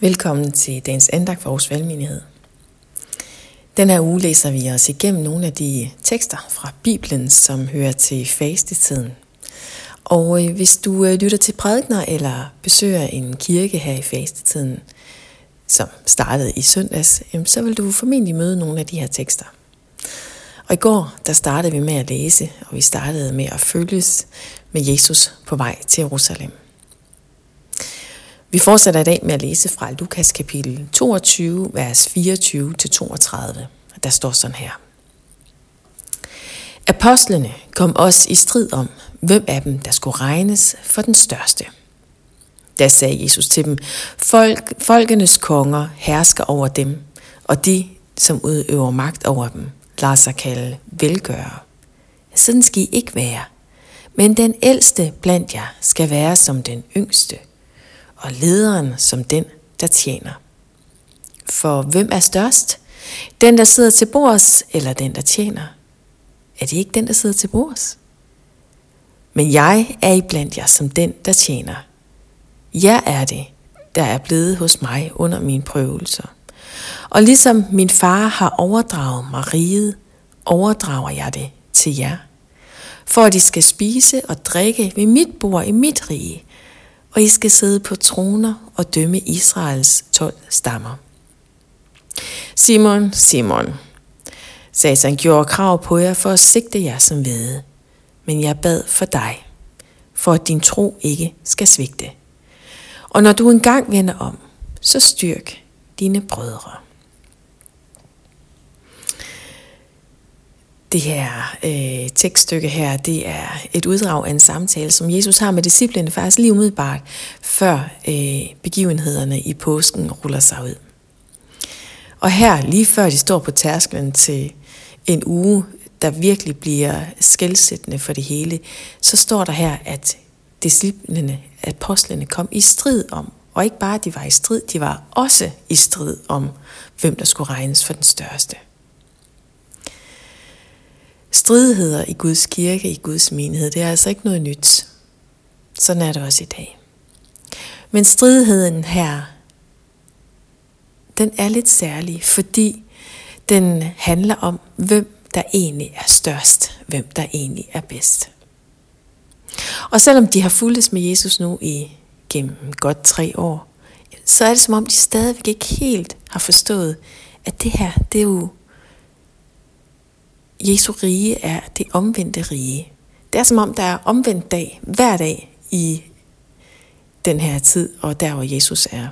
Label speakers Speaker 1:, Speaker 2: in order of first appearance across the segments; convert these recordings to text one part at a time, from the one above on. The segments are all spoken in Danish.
Speaker 1: Velkommen til dagens andag for vores valgmenighed. Den her uge læser vi os igennem nogle af de tekster fra Bibelen, som hører til fastetiden. Og øh, hvis du øh, lytter til prædikner eller besøger en kirke her i fastetiden, som startede i søndags, så vil du formentlig møde nogle af de her tekster. Og i går, der startede vi med at læse, og vi startede med at følges med Jesus på vej til Jerusalem. Vi fortsætter i dag med at læse fra Lukas kapitel 22, vers 24-32. Der står sådan her. Apostlene kom også i strid om, hvem af dem, der skulle regnes for den største. Da sagde Jesus til dem, Folk, folkenes konger hersker over dem, og de, som udøver magt over dem, lader sig kalde velgørere. Sådan skal I ikke være. Men den ældste blandt jer skal være som den yngste, og lederen som den, der tjener. For hvem er størst? Den, der sidder til bords, eller den, der tjener? Er det ikke den, der sidder til bords? Men jeg er i blandt jer som den, der tjener. Jeg er det, der er blevet hos mig under mine prøvelser. Og ligesom min far har overdraget mig riget, overdrager jeg det til jer. For at I skal spise og drikke ved mit bord i mit rige, og I skal sidde på troner og dømme Israels 12 stammer. Simon, Simon, Satan gjorde krav på jer for at sigte jer som hvede, men jeg bad for dig, for at din tro ikke skal svigte. Og når du engang vender om, så styrk dine brødre. Det her øh, tekststykke her, det er et uddrag af en samtale, som Jesus har med disciplene faktisk lige umiddelbart, før øh, begivenhederne i påsken ruller sig ud. Og her, lige før de står på tærsklen til en uge, der virkelig bliver skældsættende for det hele, så står der her, at disciplene, apostlene kom i strid om, og ikke bare at de var i strid, de var også i strid om, hvem der skulle regnes for den største. Stridigheder i Guds kirke, i Guds menighed, det er altså ikke noget nyt. Sådan er det også i dag. Men stridigheden her, den er lidt særlig, fordi den handler om, hvem der egentlig er størst, hvem der egentlig er bedst. Og selvom de har fulgtes med Jesus nu i gennem godt tre år, så er det som om de stadigvæk ikke helt har forstået, at det her, det er jo Jesu rige er det omvendte rige. Det er som om, der er omvendt dag hver dag i den her tid, og der hvor Jesus er.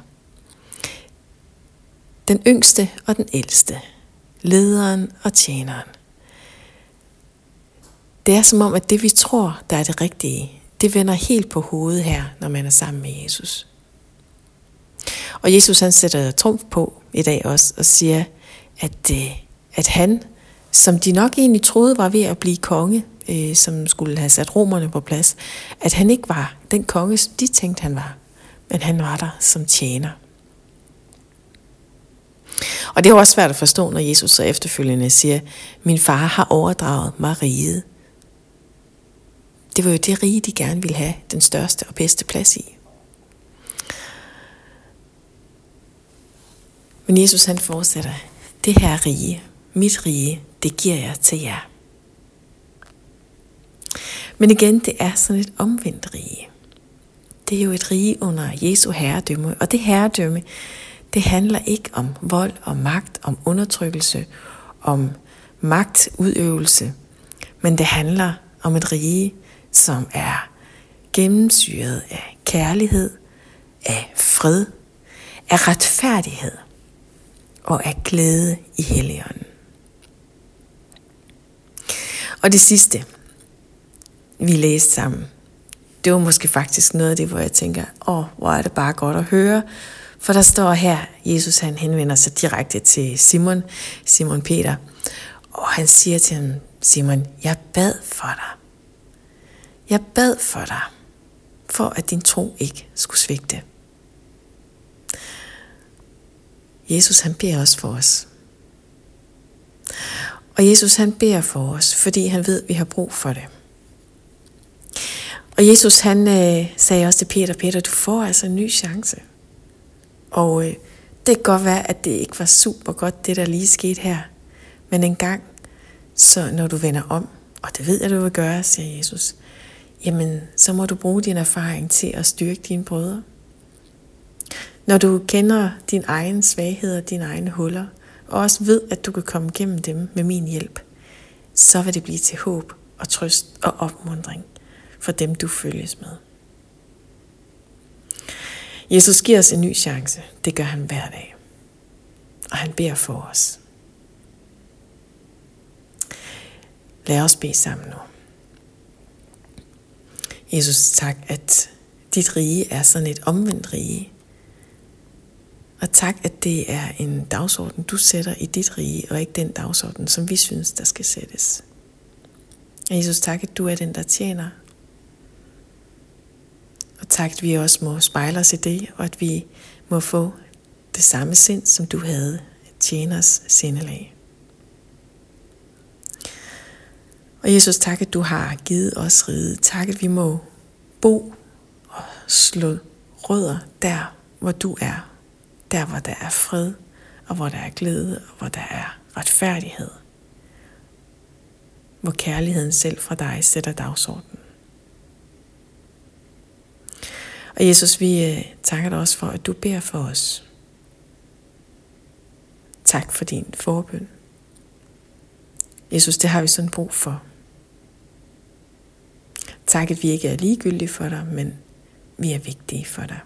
Speaker 1: Den yngste og den ældste, lederen og tjeneren. Det er som om, at det vi tror, der er det rigtige, det vender helt på hovedet her, når man er sammen med Jesus. Og Jesus han sætter trumf på i dag også og siger, at, øh, at han som de nok egentlig troede var ved at blive konge, øh, som skulle have sat romerne på plads, at han ikke var den konge, som de tænkte, han var, men han var der som tjener. Og det er også svært at forstå, når Jesus så efterfølgende siger, min far har overdraget mig riget. Det var jo det rige, de gerne ville have den største og bedste plads i. Men Jesus han fortsætter, det her rige, mit rige, det giver jeg til jer. Men igen, det er sådan et omvendt rige. Det er jo et rige under Jesu herredømme, og det herredømme, det handler ikke om vold og magt, om undertrykkelse, om magtudøvelse, men det handler om et rige, som er gennemsyret af kærlighed, af fred, af retfærdighed og af glæde i Helligånden. Og det sidste, vi læste sammen, det var måske faktisk noget af det, hvor jeg tænker, åh, hvor er det bare godt at høre. For der står her, Jesus han henvender sig direkte til Simon, Simon Peter, og han siger til ham, Simon, jeg bad for dig. Jeg bad for dig, for at din tro ikke skulle svigte. Jesus han beder også for os. Og Jesus han beder for os, fordi han ved, at vi har brug for det. Og Jesus han øh, sagde også til Peter, Peter, du får altså en ny chance. Og øh, det kan godt være, at det ikke var super godt, det der lige skete her. Men en gang, så når du vender om, og det ved jeg, du vil gøre, siger Jesus, jamen så må du bruge din erfaring til at styrke dine brødre. Når du kender din egen svagheder, dine egne huller, og også ved, at du kan komme gennem dem med min hjælp, så vil det blive til håb og trøst og opmundring for dem, du følges med. Jesus giver os en ny chance. Det gør han hver dag. Og han beder for os. Lad os bede sammen nu. Jesus, tak, at dit rige er sådan et omvendt rige. Og tak, at det er en dagsorden, du sætter i dit rige, og ikke den dagsorden, som vi synes, der skal sættes. Jesus, tak, at du er den, der tjener. Og tak, at vi også må spejle os i det, og at vi må få det samme sind, som du havde, tjeners sindelag. Og Jesus, tak, at du har givet os ride. Tak, at vi må bo og slå rødder der, hvor du er. Der, hvor der er fred, og hvor der er glæde, og hvor der er retfærdighed. Hvor kærligheden selv fra dig sætter dagsordenen. Og Jesus, vi øh, takker dig også for, at du beder for os. Tak for din forbøn. Jesus, det har vi sådan brug for. Tak, at vi ikke er ligegyldige for dig, men vi er vigtige for dig.